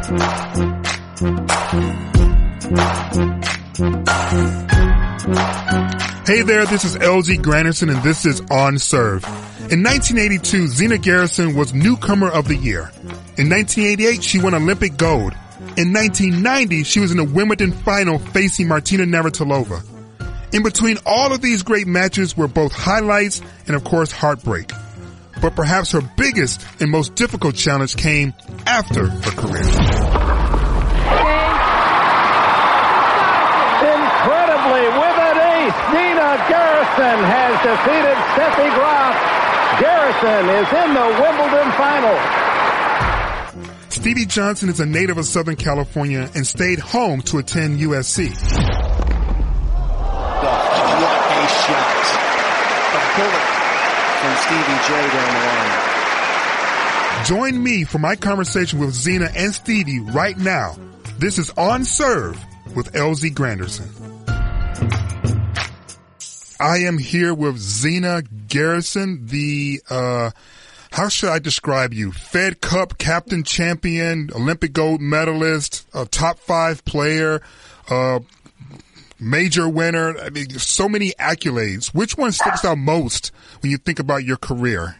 Hey there, this is LZ Granderson and this is On Serve. In 1982, Zina Garrison was Newcomer of the Year. In 1988, she won Olympic gold. In 1990, she was in the Wimbledon final facing Martina Navratilova. In between all of these great matches were both highlights and of course heartbreak. But perhaps her biggest and most difficult challenge came after her career. Incredibly, with an ace, Zina Garrison has defeated Steffi Graf. Garrison is in the Wimbledon final. Stevie Johnson is a native of Southern California and stayed home to attend USC. What a shot. A bullet from Stevie J down the line. Join me for my conversation with Zina and Stevie right now. This is On Serve with LZ Granderson. I am here with Zina Garrison, the uh, how should I describe you? Fed Cup captain champion, Olympic gold medalist, a top five player, uh, major winner. I mean, so many accolades. Which one sticks out most when you think about your career?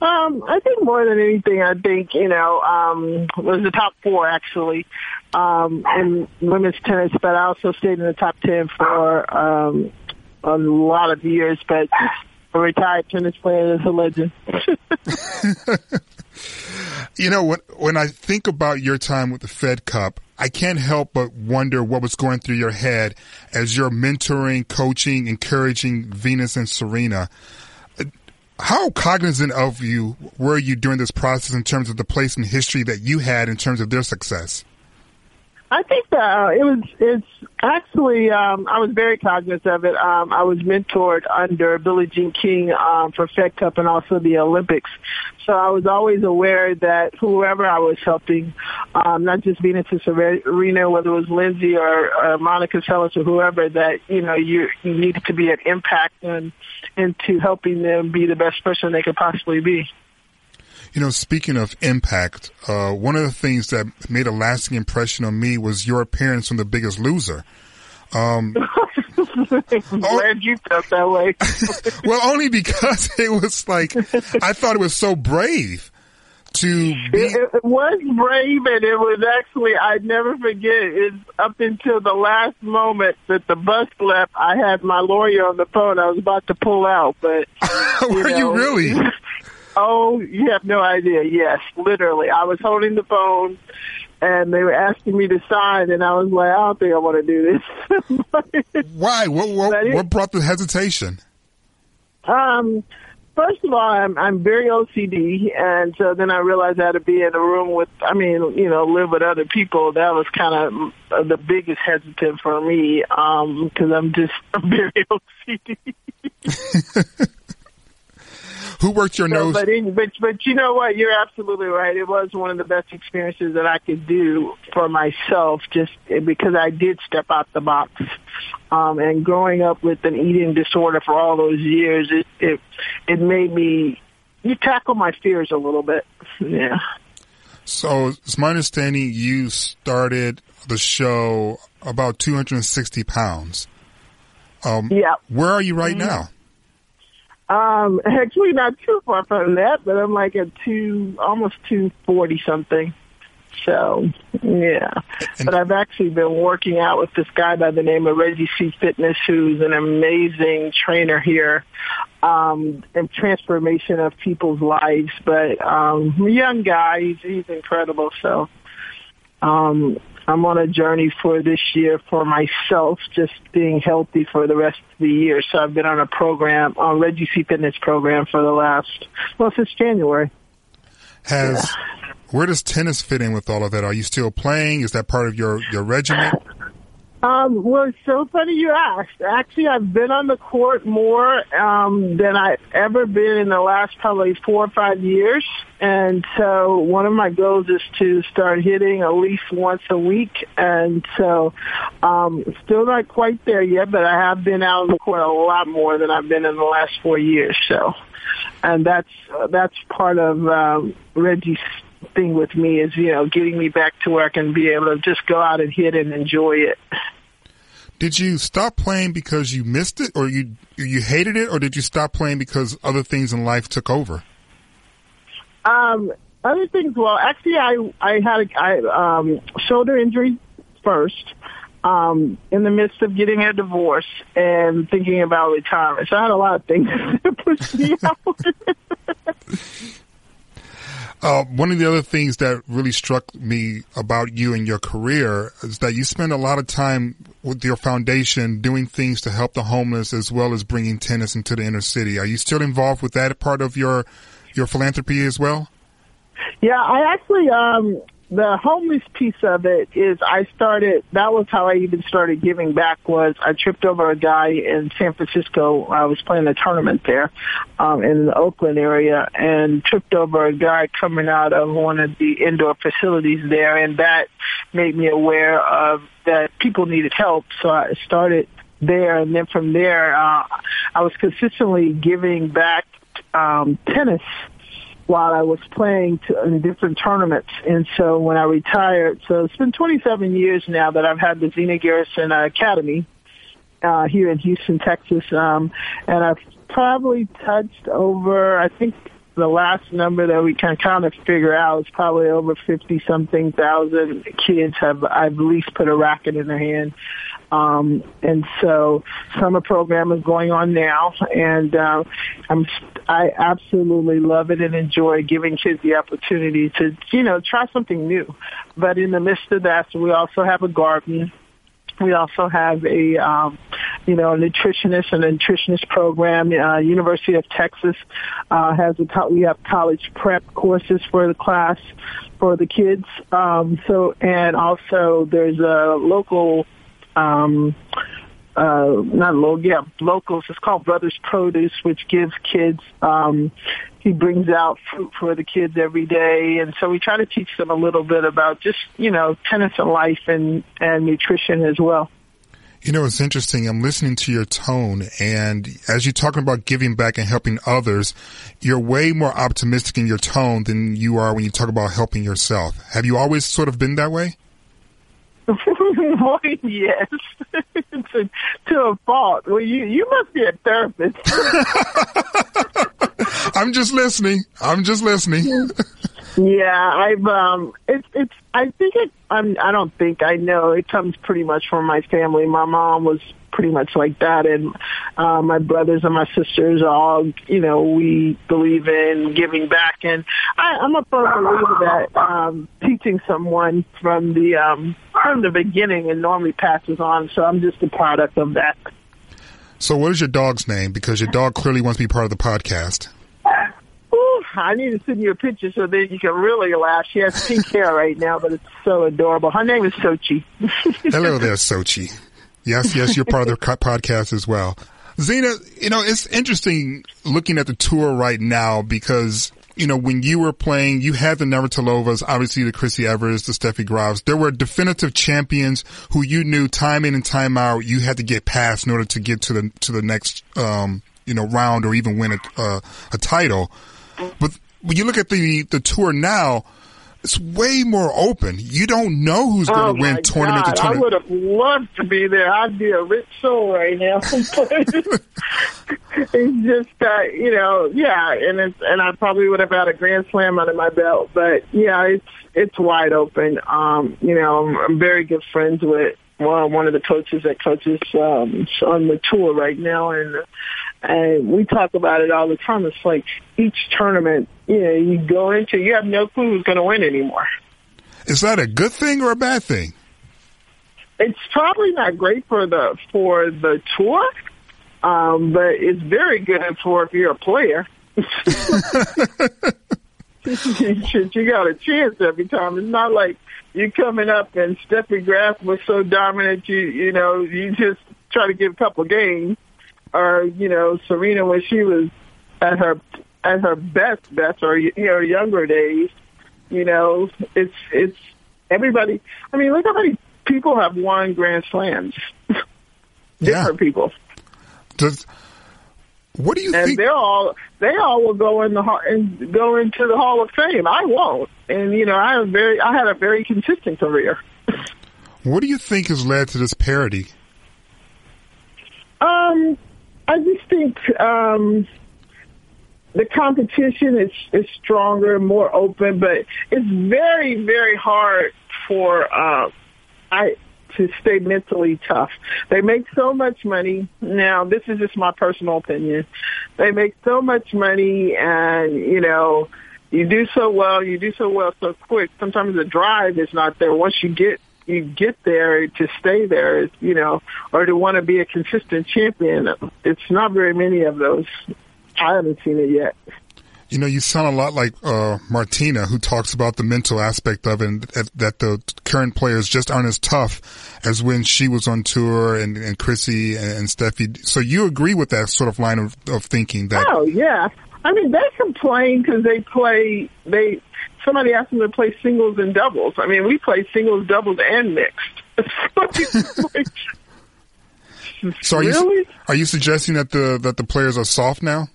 Um, I think more than anything, I think, you know, um, was the top four actually, um, in women's tennis, but I also stayed in the top 10 for, um, a lot of years, but a retired tennis player that's a legend. you know, when when I think about your time with the Fed Cup, I can't help but wonder what was going through your head as you're mentoring, coaching, encouraging Venus and Serena. How cognizant of you were you during this process in terms of the place in history that you had in terms of their success? I think that it was it's actually um, I was very cognizant of it. Um, I was mentored under Billie Jean King um, for Fed Cup and also the Olympics, so I was always aware that whoever I was helping, um, not just into Serena, whether it was Lindsay or, or Monica Seles or whoever, that you know you you needed to be an impact and into helping them be the best person they could possibly be. You know, speaking of impact, uh, one of the things that made a lasting impression on me was your appearance on The Biggest Loser. Um, I'm glad you felt that way. well, only because it was like, I thought it was so brave to be. It, it, was brave and it was actually, I never forget, it's up until the last moment that the bus left, I had my lawyer on the phone. I was about to pull out, but. Were you, know, you really? Oh, you have no idea. Yes, literally. I was holding the phone and they were asking me to sign and I was like, I don't think I want to do this. Why? What, what, what brought the hesitation? Um, first of all, I'm, I'm very OCD, and so then I realized I had to be in a room with, I mean, you know, live with other people. That was kind of the biggest hesitant for me, um, because I'm just very OCD. Who worked your so, nose? But, in, but but you know what? You're absolutely right. It was one of the best experiences that I could do for myself, just because I did step out the box. Um, and growing up with an eating disorder for all those years, it it it made me you tackle my fears a little bit. Yeah. So it's my understanding you started the show about 260 pounds. Um, yeah. Where are you right mm-hmm. now? Um, actually not too far from that, but I'm like at two, almost 240 something. So, yeah. But I've actually been working out with this guy by the name of Reggie C Fitness, who's an amazing trainer here, um, and transformation of people's lives. But, um, young guy, he's, he's incredible. So, um, I'm on a journey for this year for myself, just being healthy for the rest of the year. So I've been on a program, on Reggie C Fitness program for the last, well, since January. Has, yeah. where does tennis fit in with all of that? Are you still playing? Is that part of your, your regimen? Um, well, it's so funny you asked. Actually, I've been on the court more um, than I've ever been in the last probably four or five years. And so one of my goals is to start hitting at least once a week. And so um, still not quite there yet, but I have been out on the court a lot more than I've been in the last four years. So, and that's uh, that's part of um, Reggie's thing with me is, you know, getting me back to where I can be able to just go out and hit and enjoy it. Did you stop playing because you missed it, or you you hated it, or did you stop playing because other things in life took over? Um, other things. Well, actually, I I had a I, um, shoulder injury first. Um, in the midst of getting a divorce and thinking about retirement, so I had a lot of things that pushed me out. Uh, one of the other things that really struck me about you and your career is that you spend a lot of time with your foundation doing things to help the homeless as well as bringing tennis into the inner city. Are you still involved with that part of your your philanthropy as well? Yeah, I actually um the homeless piece of it is I started, that was how I even started giving back was I tripped over a guy in San Francisco. I was playing a tournament there, um, in the Oakland area and tripped over a guy coming out of one of the indoor facilities there. And that made me aware of that people needed help. So I started there. And then from there, uh, I was consistently giving back, um, tennis while I was playing to, in different tournaments. And so when I retired, so it's been 27 years now that I've had the Zina Garrison uh, Academy uh, here in Houston, Texas. Um, and I've probably touched over, I think the last number that we can kind of figure out is probably over 50 something thousand kids have I've at least put a racket in their hand. Um, and so summer program is going on now, and uh, I'm I absolutely love it and enjoy giving kids the opportunity to you know try something new. But in the midst of that, we also have a garden. We also have a, um, you know, a nutritionist and nutritionist program. Uh, University of Texas uh, has a co- we have college prep courses for the class for the kids. Um, so and also there's a local um, uh, not local, yeah, locals. It's called Brothers Produce, which gives kids, um, he brings out fruit for the kids every day. And so we try to teach them a little bit about just, you know, tennis and life and, and nutrition as well. You know, it's interesting. I'm listening to your tone and as you're talking about giving back and helping others, you're way more optimistic in your tone than you are when you talk about helping yourself. Have you always sort of been that way? Boy, yes, to, to a fault. Well, you you must be a therapist. I'm just listening. I'm just listening. yeah, I've um, it's it's. I think it. I'm. I don't think I know. It comes pretty much from my family. My mom was pretty much like that. And uh, my brothers and my sisters all, you know, we believe in giving back. And I, I'm a firm believer that um, teaching someone from the um, from the beginning and normally passes on. So I'm just a product of that. So what is your dog's name? Because your dog clearly wants to be part of the podcast. Ooh, I need to send you a picture so that you can really laugh. She has pink hair right now, but it's so adorable. Her name is Sochi. Hello there, Sochi. Yes, yes, you're part of the podcast as well. Zina, you know, it's interesting looking at the tour right now because, you know, when you were playing, you had the Navratilovas, obviously the Chrissy Everts, the Steffi Grafs. There were definitive champions who you knew time in and time out you had to get past in order to get to the, to the next, um, you know, round or even win a, uh, a title. But when you look at the, the tour now, it's way more open. You don't know who's going oh to win tournament God, to tournament. I would have loved to be there. I'd be a rich soul right now. it's just, uh, you know, yeah, and it's, and I probably would have had a grand slam under my belt. But yeah, it's it's wide open. Um, you know, I'm, I'm very good friends with well, one of the coaches that coaches um, on the tour right now, and and we talk about it all the time. It's like each tournament, you know, you go into, you have no clue who's going to win anymore. Is that a good thing or a bad thing? It's probably not great for the for the tour, um, but it's very good for if you're a player. you got a chance every time. It's not like you coming up and Steffi Graf was so dominant. You you know you just try to get a couple games or you know Serena when she was at her at her best best or you know younger days. You know, it's it's everybody. I mean, look how many people have won Grand Slams. Different yeah. people. Does What do you and think? they're all they all will go in the and go into the Hall of Fame. I won't. And you know, I have very I had a very consistent career. What do you think has led to this parity? Um, I just think um, the competition is is stronger, more open, but it's very very hard for uh, I to stay mentally tough. They make so much money. Now, this is just my personal opinion. They make so much money and, you know, you do so well, you do so well so quick. Sometimes the drive is not there. Once you get you get there to stay there, you know, or to want to be a consistent champion, it's not very many of those. I haven't seen it yet. You know, you sound a lot like uh, Martina, who talks about the mental aspect of it, and that the current players just aren't as tough as when she was on tour and, and Chrissy and, and Steffi. So you agree with that sort of line of, of thinking that? Oh yeah, I mean they complain because they play they. Somebody asked them to play singles and doubles. I mean, we play singles, doubles, and mixed. so are really? you are you suggesting that the that the players are soft now?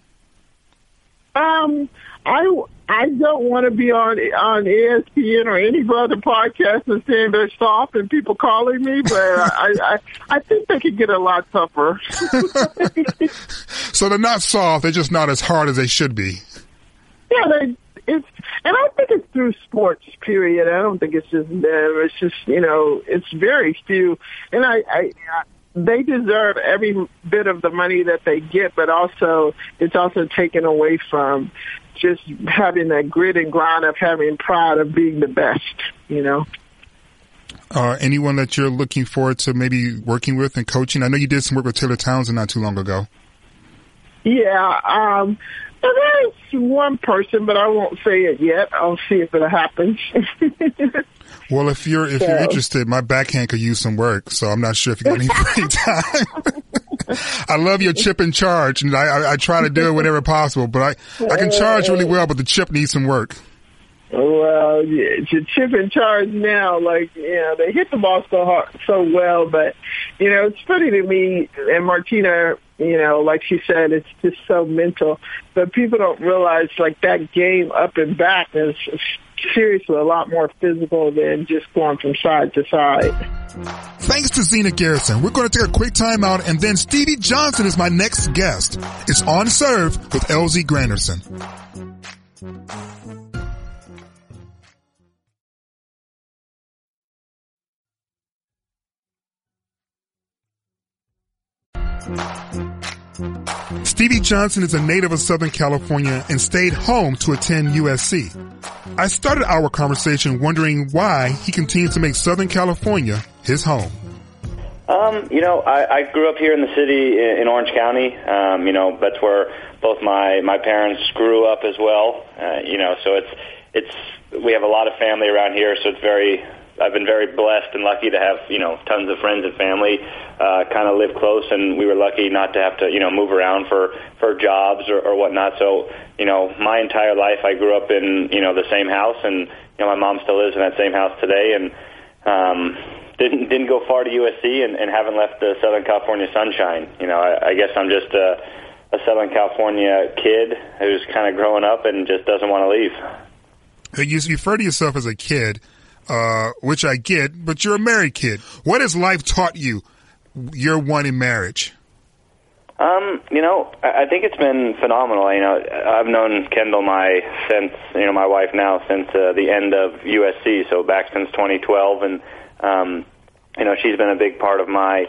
Um, I I don't want to be on on ESPN or any other podcast and saying they're soft and people calling me, but I, I I think they could get a lot tougher. so they're not soft; they're just not as hard as they should be. Yeah, they it's and I think it's through sports. Period. I don't think it's just them. It's just you know, it's very few, and I I they deserve every bit of the money that they get, but also it's also taken away from just having that grit and grind of having pride of being the best, you know. Uh, anyone that you're looking forward to maybe working with and coaching? I know you did some work with Taylor Townsend not too long ago. Yeah, um, there's one person, but I won't say it yet. I'll see if it happens. Well, if you're if you're interested, my backhand could use some work, so I'm not sure if you got any free time. I love your chip and charge, and I, I, I try to do it whenever possible. But I I can charge really well, but the chip needs some work. Well, yeah, it's a chip and charge now. Like, you know, they hit the ball so hard, so well, but you know, it's funny to me. And Martina, you know, like she said, it's just so mental. But people don't realize like that game up and back is seriously a lot more physical than just going from side to side. Thanks to Zina Garrison. We're going to take a quick timeout and then Stevie Johnson is my next guest. It's on serve with LZ Granderson. Stevie Johnson is a native of Southern California and stayed home to attend USC. I started our conversation wondering why he continues to make Southern California his home. Um, you know, I, I grew up here in the city in, Orange County. Um, you know, that's where both my my parents grew up as well. Uh, you know, so it's it's we have a lot of family around here, so it's very I've been very blessed and lucky to have you know tons of friends and family uh, kind of live close, and we were lucky not to have to you know move around for for jobs or, or whatnot. So you know my entire life I grew up in you know the same house, and you know my mom still lives in that same house today, and um, didn't didn't go far to USC, and, and haven't left the Southern California sunshine. You know I, I guess I'm just a, a Southern California kid who's kind of growing up and just doesn't want to leave. You refer to yourself as a kid uh, which I get, but you're a married kid. What has life taught you? You're one in marriage. Um, you know, I think it's been phenomenal. You know, I've known Kendall my since you know my wife now since uh, the end of USC, so back since 2012, and um, you know she's been a big part of my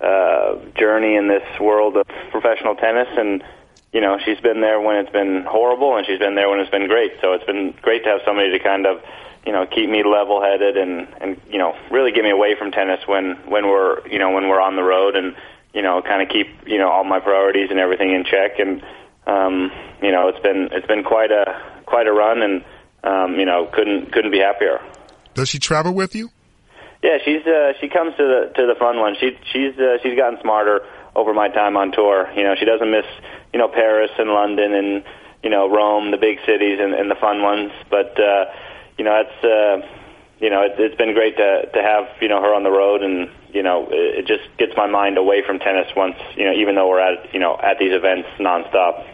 uh, journey in this world of professional tennis, and you know she's been there when it's been horrible, and she's been there when it's been great. So it's been great to have somebody to kind of you know keep me level headed and and you know really get me away from tennis when when we're you know when we're on the road and you know kind of keep you know all my priorities and everything in check. And um you know it's been it's been quite a quite a run and um you know couldn't couldn't be happier. Does she travel with you? Yeah she's uh she comes to the to the fun one. She she's uh, she's gotten smarter over my time on tour. You know she doesn't miss you know paris and london and you know rome the big cities and, and the fun ones. But uh you know, it's uh, you know, it, it's been great to to have you know her on the road, and you know, it, it just gets my mind away from tennis once you know, even though we're at you know at these events nonstop.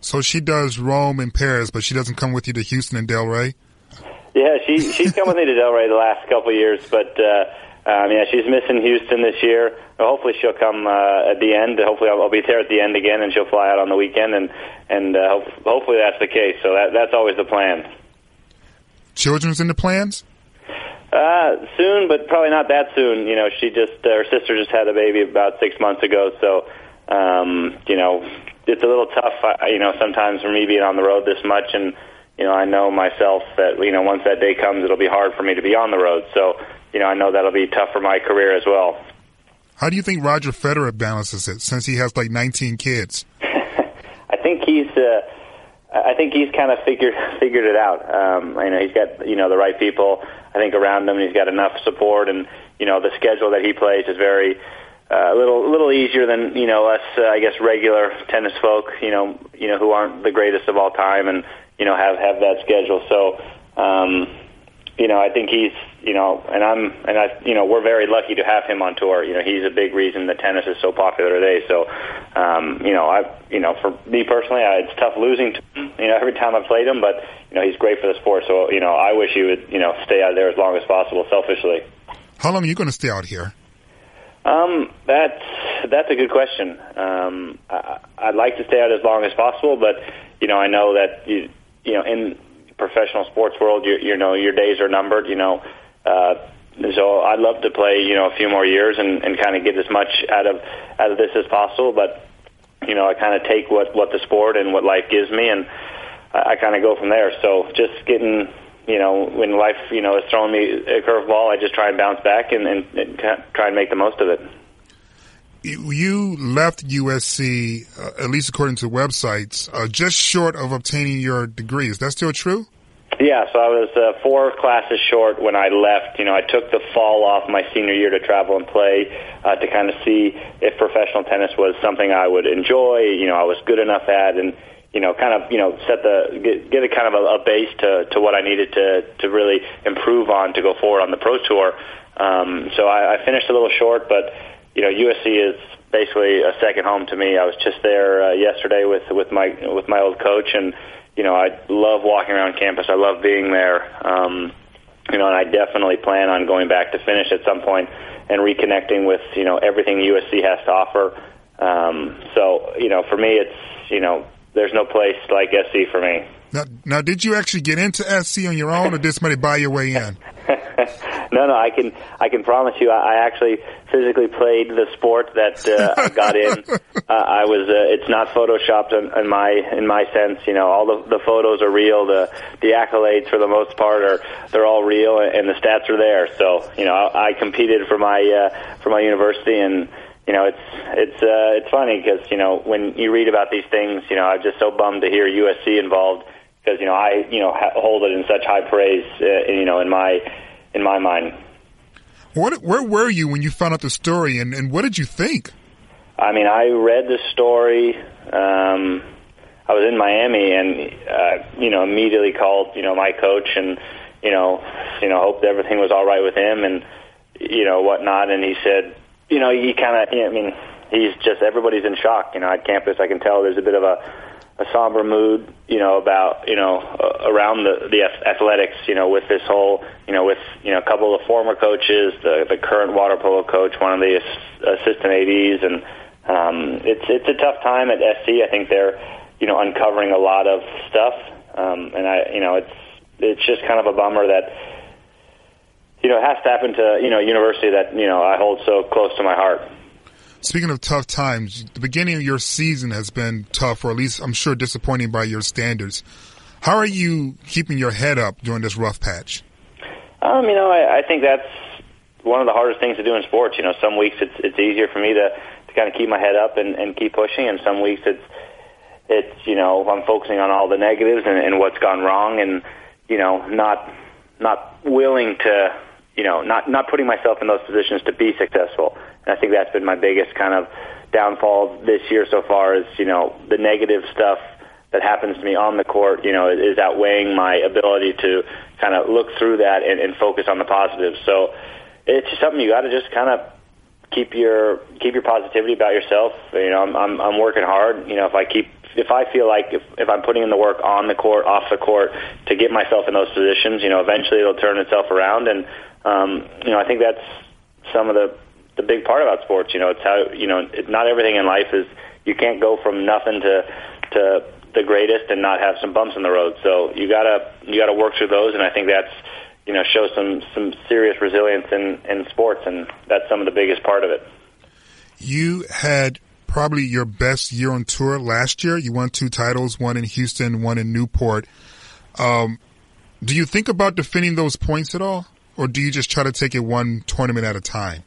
So she does Rome and Paris, but she doesn't come with you to Houston and Delray. Yeah, she she's come with me to Delray the last couple of years, but uh, um, yeah, she's missing Houston this year. Hopefully, she'll come uh, at the end. Hopefully, I'll, I'll be there at the end again, and she'll fly out on the weekend, and and uh, hope, hopefully that's the case. So that that's always the plan. Children's in the plans. Uh, soon, but probably not that soon. You know, she just uh, her sister just had a baby about six months ago, so um, you know, it's a little tough. I, you know, sometimes for me being on the road this much, and you know, I know myself that you know once that day comes, it'll be hard for me to be on the road. So, you know, I know that'll be tough for my career as well. How do you think Roger Federer balances it since he has like 19 kids? I think he's. Uh, I think he's kind of figured figured it out. Um, you know, he's got you know the right people. I think around him, and he's got enough support, and you know the schedule that he plays is very uh, a little little easier than you know us. Uh, I guess regular tennis folk. You know, you know who aren't the greatest of all time, and you know have have that schedule. So. Um, you know, I think he's, you know, and I'm, and I, you know, we're very lucky to have him on tour. You know, he's a big reason that tennis is so popular today. So, um, you know, I, you know, for me personally, I, it's tough losing to him, you know, every time I played him, but, you know, he's great for the sport. So, you know, I wish he would, you know, stay out there as long as possible, selfishly. How long are you going to stay out here? Um, that's, that's a good question. Um, I, I'd like to stay out as long as possible, but, you know, I know that, you, you know, in, professional sports world, you, you know, your days are numbered. You know, uh, so I'd love to play, you know, a few more years and, and kind of get as much out of out of this as possible. But you know, I kind of take what what the sport and what life gives me, and I, I kind of go from there. So just getting, you know, when life, you know, is throwing me a curveball, I just try and bounce back and, and, and try and make the most of it. You left USC, uh, at least according to websites, uh, just short of obtaining your degree. Is that still true? Yeah, so I was uh, four classes short when I left. You know, I took the fall off my senior year to travel and play uh, to kind of see if professional tennis was something I would enjoy. You know, I was good enough at, and you know, kind of you know set the get, get a kind of a, a base to to what I needed to to really improve on to go forward on the pro tour. Um, so I, I finished a little short, but you know, USC is basically a second home to me. I was just there uh, yesterday with with my with my old coach, and you know, I love walking around campus. I love being there. Um, you know, and I definitely plan on going back to finish at some point and reconnecting with you know everything USC has to offer. Um, so you know, for me, it's you know, there's no place like SC for me. Now, now, did you actually get into SC on your own, or did somebody buy your way in? no, no, I can I can promise you, I, I actually physically played the sport that uh, I got in. Uh, I was. Uh, it's not photoshopped in, in my in my sense. You know, all the the photos are real. The the accolades for the most part are they're all real, and the stats are there. So you know, I, I competed for my uh, for my university and you know, it's it's uh, it's funny because you know when you read about these things, you know, I'm just so bummed to hear USC involved because you know I you know ha- hold it in such high praise, uh, you know, in my in my mind. What, where were you when you found out the story, and, and what did you think? I mean, I read the story. Um, I was in Miami, and uh, you know, immediately called you know my coach, and you know, you know, hoped everything was all right with him, and you know whatnot. And he said, you know, he kind of, you know, I mean, he's just everybody's in shock. You know, at campus, I can tell there's a bit of a a somber mood, you know, about you know uh, around the the athletics, you know, with this whole, you know, with you know a couple of former coaches, the the current water polo coach, one of the assistant ads, and um, it's it's a tough time at SC. I think they're you know uncovering a lot of stuff, um, and I you know it's it's just kind of a bummer that you know it has to happen to you know a university that you know I hold so close to my heart. Speaking of tough times, the beginning of your season has been tough, or at least I'm sure disappointing by your standards. How are you keeping your head up during this rough patch? Um, you know, I, I think that's one of the hardest things to do in sports. You know, some weeks it's it's easier for me to to kind of keep my head up and, and keep pushing, and some weeks it's it's you know I'm focusing on all the negatives and, and what's gone wrong, and you know not not willing to you know not not putting myself in those positions to be successful. And I think that's been my biggest kind of downfall this year so far is, you know, the negative stuff that happens to me on the court, you know, is outweighing my ability to kind of look through that and, and focus on the positives. So it's just something you got to just kind of keep your keep your positivity about yourself. You know, I'm, I'm I'm working hard. You know, if I keep if I feel like if, if I'm putting in the work on the court, off the court to get myself in those positions, you know, eventually it'll turn itself around. And um, you know, I think that's some of the the big part about sports. You know, it's how you know it, not everything in life is you can't go from nothing to to the greatest and not have some bumps in the road. So you gotta you gotta work through those, and I think that's you know shows some some serious resilience in in sports, and that's some of the biggest part of it. You had probably your best year on tour last year. You won two titles, one in Houston, one in Newport. Um, do you think about defending those points at all, or do you just try to take it one tournament at a time?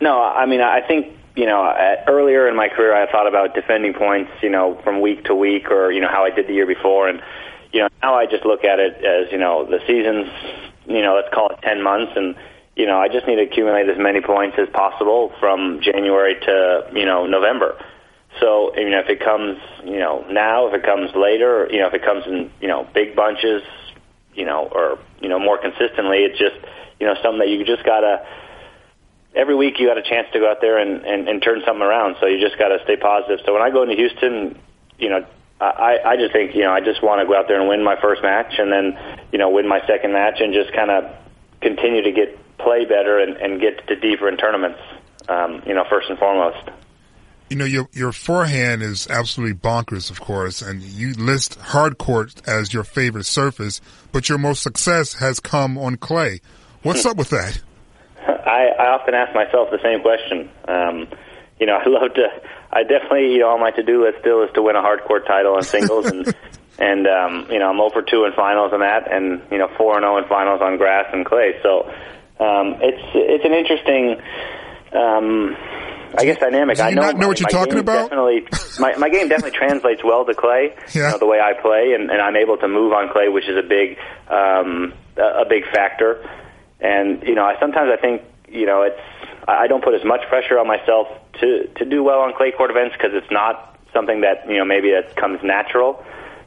No, I mean I think you know, earlier in my career, I thought about defending points, you know, from week to week, or you know how I did the year before, and you know now I just look at it as you know the season's, you know, let's call it ten months, and you know I just need to accumulate as many points as possible from January to you know November. So you know if it comes you know now, if it comes later, you know if it comes in you know big bunches, you know, or you know more consistently, it's just you know something that you just gotta every week you got a chance to go out there and, and, and turn something around. So you just got to stay positive. So when I go into Houston, you know, I, I just think, you know, I just want to go out there and win my first match and then, you know, win my second match and just kind of continue to get play better and, and get to deeper in tournaments, um, you know, first and foremost. You know, your your forehand is absolutely bonkers, of course, and you list hard court as your favorite surface, but your most success has come on clay. What's up with that? I, I often ask myself the same question. Um, you know, I love to. I definitely, you know, on my to-do list still is to win a hard court title in singles, and and um, you know, I'm over two in finals on that, and you know, four and zero in finals on grass and clay. So um, it's it's an interesting. Um, I guess dynamic. Do you I know, not know what you're talking about? Definitely, my my game definitely translates well to clay. Yeah. You know, the way I play, and, and I'm able to move on clay, which is a big um, a, a big factor. And you know, I sometimes I think you know it's I don't put as much pressure on myself to to do well on clay court events because it's not something that you know maybe that comes natural.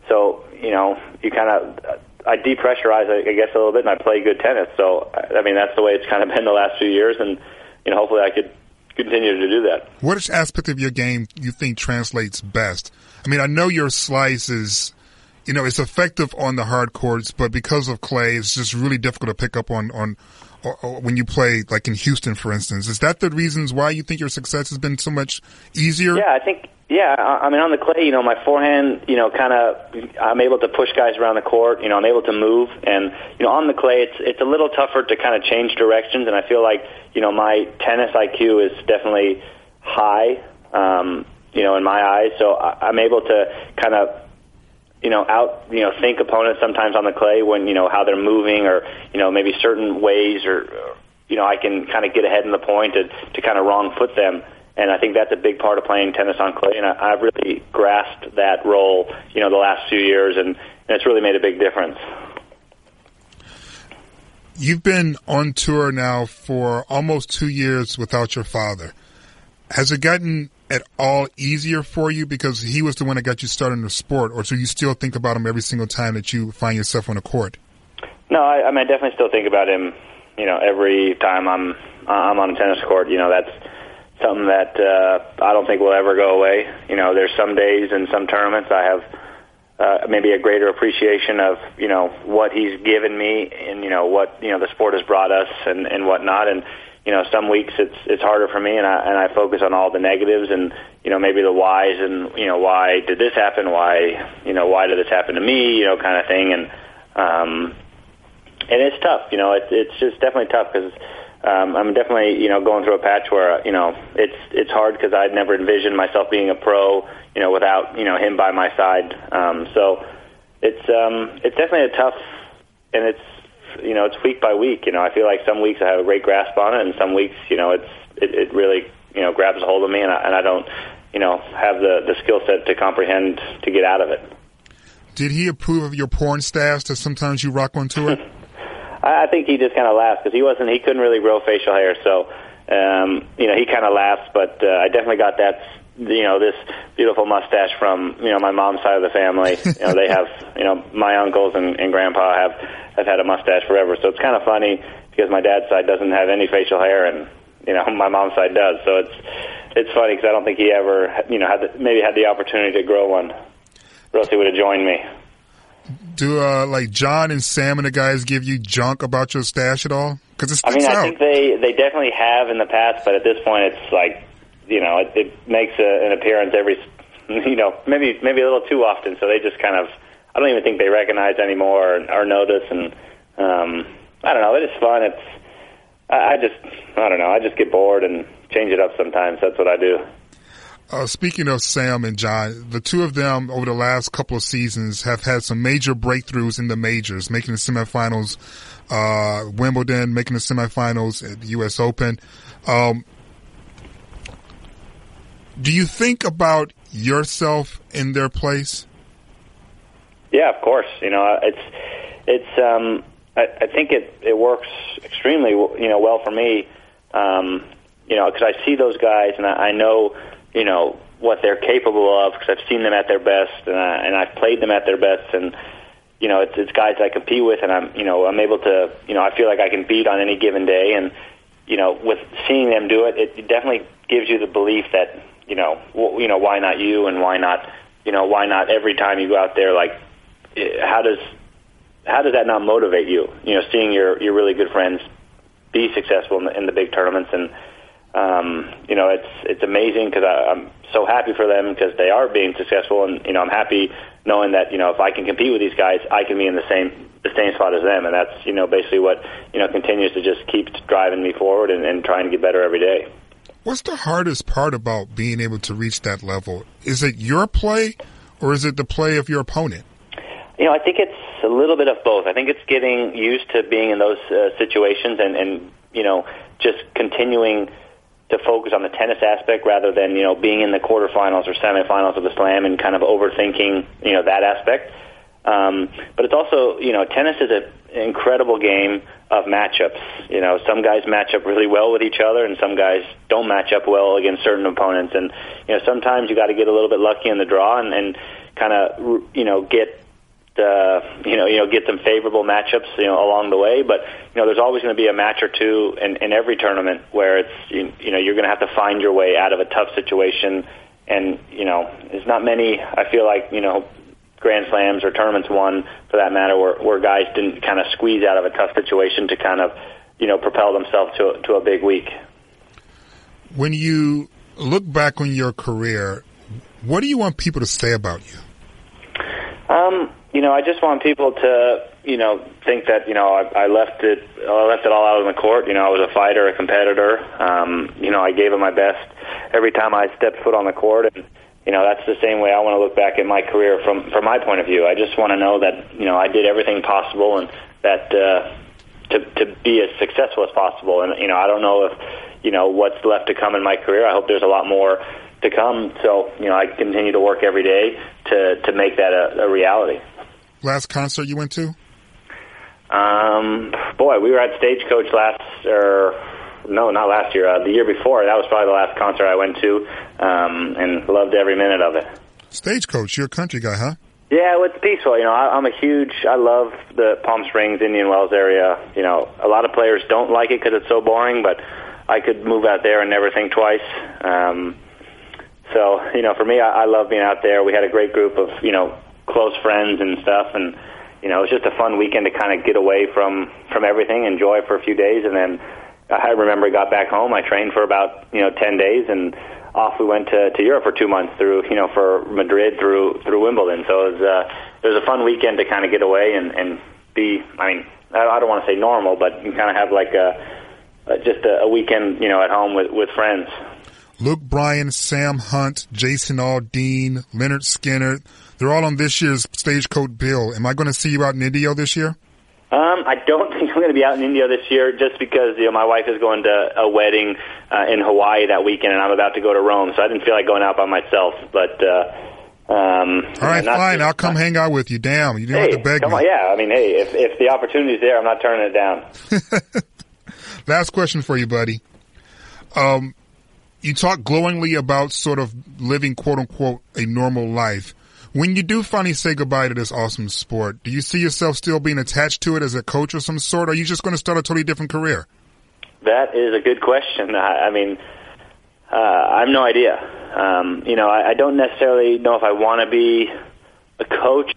So you know, you kind of I depressurize, I guess, a little bit, and I play good tennis. So I mean, that's the way it's kind of been the last few years, and you know, hopefully, I could continue to do that. What aspect of your game you think translates best? I mean, I know your slice is you know, it's effective on the hard courts, but because of clay, it's just really difficult to pick up on, on, or, or when you play like in Houston, for instance. Is that the reasons why you think your success has been so much easier? Yeah, I think, yeah, I mean, on the clay, you know, my forehand, you know, kind of, I'm able to push guys around the court, you know, I'm able to move, and, you know, on the clay, it's, it's a little tougher to kind of change directions, and I feel like, you know, my tennis IQ is definitely high, um, you know, in my eyes, so I'm able to kind of you know, out, you know, think opponents sometimes on the clay when, you know, how they're moving or, you know, maybe certain ways or, you know, I can kind of get ahead in the point to, to kind of wrong foot them. And I think that's a big part of playing tennis on clay. And I, I've really grasped that role, you know, the last few years, and, and it's really made a big difference. You've been on tour now for almost two years without your father. Has it gotten at all easier for you because he was the one that got you started in the sport, or do you still think about him every single time that you find yourself on a court? No, I, I mean I definitely still think about him. You know, every time I'm I'm on a tennis court, you know that's something that uh, I don't think will ever go away. You know, there's some days and some tournaments I have uh, maybe a greater appreciation of you know what he's given me and you know what you know the sport has brought us and and whatnot and you know, some weeks it's it's harder for me, and I and I focus on all the negatives and you know maybe the whys and you know why did this happen? Why you know why did this happen to me? You know, kind of thing, and um, and it's tough. You know, it's it's just definitely tough because. Um, I'm definitely, you know, going through a patch where, you know, it's it's hard because I'd never envisioned myself being a pro, you know, without, you know, him by my side. Um, so it's um, it's definitely a tough, and it's you know, it's week by week. You know, I feel like some weeks I have a great grasp on it, and some weeks, you know, it's it, it really you know grabs a hold of me, and I, and I don't you know have the the skill set to comprehend to get out of it. Did he approve of your porn staches that sometimes you rock on tour? I, I think he just kind of laughed because he wasn't he couldn't really grow facial hair, so um, you know he kind of laughs. But uh, I definitely got that you know this beautiful mustache from you know my mom's side of the family. you know they have you know my uncles and, and grandpa have have had a mustache forever. So it's kind of funny because my dad's side doesn't have any facial hair and you know my mom's side does. So it's it's funny because I don't think he ever you know had the, maybe had the opportunity to grow one, or else he would have joined me. Do uh, like John and Sam and the guys give you junk about your stash at all? Because it I mean, out. I think they they definitely have in the past, but at this point, it's like you know, it, it makes a, an appearance every, you know, maybe maybe a little too often. So they just kind of, I don't even think they recognize anymore or, or notice. And um, I don't know, it is fun. It's, I, I just, I don't know, I just get bored and change it up sometimes. That's what I do. Uh, speaking of Sam and John, the two of them over the last couple of seasons have had some major breakthroughs in the majors, making the semifinals, uh, Wimbledon, making the semifinals at the U.S. Open. Um, do you think about yourself in their place? Yeah, of course. You know, it's it's. Um, I, I think it it works extremely you know well for me. Um, you know, because I see those guys and I, I know you know what they're capable of because I've seen them at their best and I, and I've played them at their best and you know it's it's guys I compete with and I'm you know I'm able to you know I feel like I can beat on any given day and you know with seeing them do it it definitely gives you the belief that you know, w- you know, why not you, and why not, you know, why not every time you go out there? Like, eh, how does how does that not motivate you? You know, seeing your your really good friends be successful in the, in the big tournaments, and um, you know, it's it's amazing because I'm so happy for them because they are being successful, and you know, I'm happy knowing that you know if I can compete with these guys, I can be in the same the same spot as them, and that's you know basically what you know continues to just keep driving me forward and, and trying to get better every day. What's the hardest part about being able to reach that level? Is it your play or is it the play of your opponent? You know, I think it's a little bit of both. I think it's getting used to being in those uh, situations and, and, you know, just continuing to focus on the tennis aspect rather than, you know, being in the quarterfinals or semifinals of the slam and kind of overthinking, you know, that aspect. Um, but it's also, you know, tennis is an incredible game of matchups. You know, some guys match up really well with each other, and some guys don't match up well against certain opponents. And you know, sometimes you got to get a little bit lucky in the draw and, and kind of you know get uh, you know you know get some favorable matchups you know along the way. But you know, there's always going to be a match or two in, in every tournament where it's you, you know you're going to have to find your way out of a tough situation. And you know, there's not many. I feel like you know Grand Slams or tournaments won, for that matter, where, where guys didn't kind of squeeze out of a tough situation to kind of, you know, propel themselves to, to a big week. When you look back on your career, what do you want people to say about you? Um, you know, I just want people to, you know, think that you know I, I left it, I left it all out on the court. You know, I was a fighter, a competitor. Um, you know, I gave it my best every time I stepped foot on the court, and you know, that's the same way I want to look back at my career from from my point of view. I just want to know that you know I did everything possible and that uh, to to be as successful as possible. And you know, I don't know if you know what's left to come in my career. I hope there's a lot more to come. So you know, I continue to work every day to to make that a, a reality. Last concert you went to? Um, boy, we were at Stagecoach last or no, not last year. Uh, the year before, that was probably the last concert I went to, um, and loved every minute of it. Stagecoach, you're a country guy, huh? Yeah, well, it's peaceful. You know, I, I'm a huge. I love the Palm Springs, Indian Wells area. You know, a lot of players don't like it because it's so boring, but I could move out there and never think twice. Um, so, you know, for me, I, I love being out there. We had a great group of you know close friends and stuff, and you know, it was just a fun weekend to kind of get away from from everything, enjoy for a few days, and then I remember I got back home. I trained for about you know ten days, and off we went to, to Europe for two months through you know for Madrid through through Wimbledon. So it was uh, it was a fun weekend to kind of get away and and be. I mean, I don't want to say normal, but you kind of have like a, just a, a weekend you know at home with with friends. Luke Bryan, Sam Hunt, Jason Aldean, Lynyrd Skynyrd, they're all on this year's Stagecoach bill. Am I going to see you out in Indio this year? Um, I don't I'm going to be out in Indio this year, just because you know my wife is going to a wedding uh, in Hawaii that weekend, and I'm about to go to Rome, so I didn't feel like going out by myself. But uh, um, all right, fine, I'll come hang out with you. Damn, you don't hey, have to beg come me. On, yeah, I mean, hey, if if the opportunity's there, I'm not turning it down. Last question for you, buddy. Um, you talk glowingly about sort of living quote unquote a normal life. When you do finally say goodbye to this awesome sport, do you see yourself still being attached to it as a coach of some sort, or are you just going to start a totally different career? That is a good question. I, I mean, uh, I have no idea. Um, you know, I, I don't necessarily know if I want to be a coach,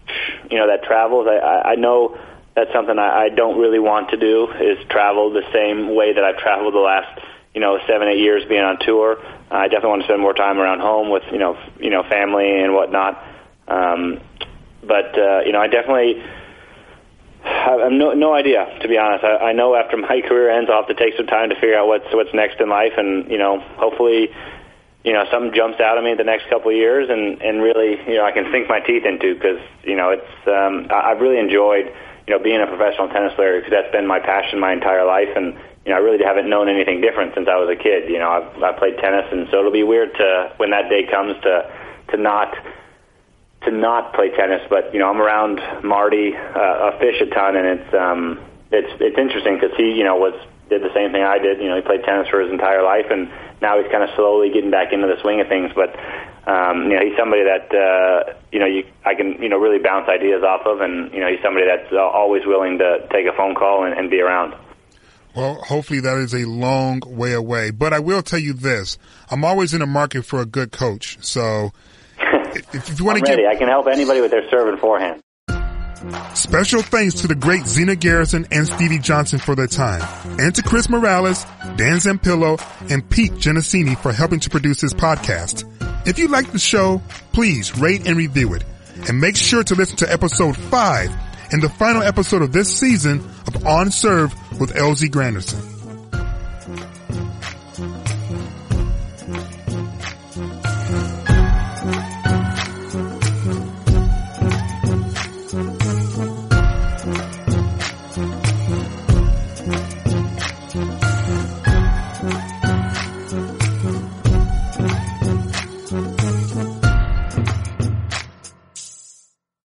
you know, that travels. I, I, I know that's something I, I don't really want to do is travel the same way that I've traveled the last, you know, seven, eight years being on tour. Uh, I definitely want to spend more time around home with, you know, you know, family and whatnot. Um, but, uh, you know, I definitely, I have no, no idea, to be honest. I, I know after my career ends, I'll have to take some time to figure out what's, what's next in life and, you know, hopefully, you know, something jumps out at me the next couple of years and, and really, you know, I can sink my teeth into because, you know, it's, um, I, I've really enjoyed, you know, being a professional tennis player because that's been my passion my entire life. And, you know, I really haven't known anything different since I was a kid. You know, I've, I played tennis and so it'll be weird to, when that day comes to, to not, to not play tennis, but you know I'm around Mardy uh, a fish a ton, and it's um, it's it's interesting because he you know was did the same thing I did. You know he played tennis for his entire life, and now he's kind of slowly getting back into the swing of things. But um, you know he's somebody that uh, you know you I can you know really bounce ideas off of, and you know he's somebody that's uh, always willing to take a phone call and, and be around. Well, hopefully that is a long way away. But I will tell you this: I'm always in the market for a good coach. So if, you want to ready. I can help anybody with their serve and forehand. special thanks to the great Zina Garrison and Stevie Johnson for their time, and to Chris Morales, Dan Zampillo, and Pete Genesini for helping to produce this podcast. If you like the show, please rate and review it, and make sure to listen to episode five and the final episode of this season of On Serve with LZ Granderson.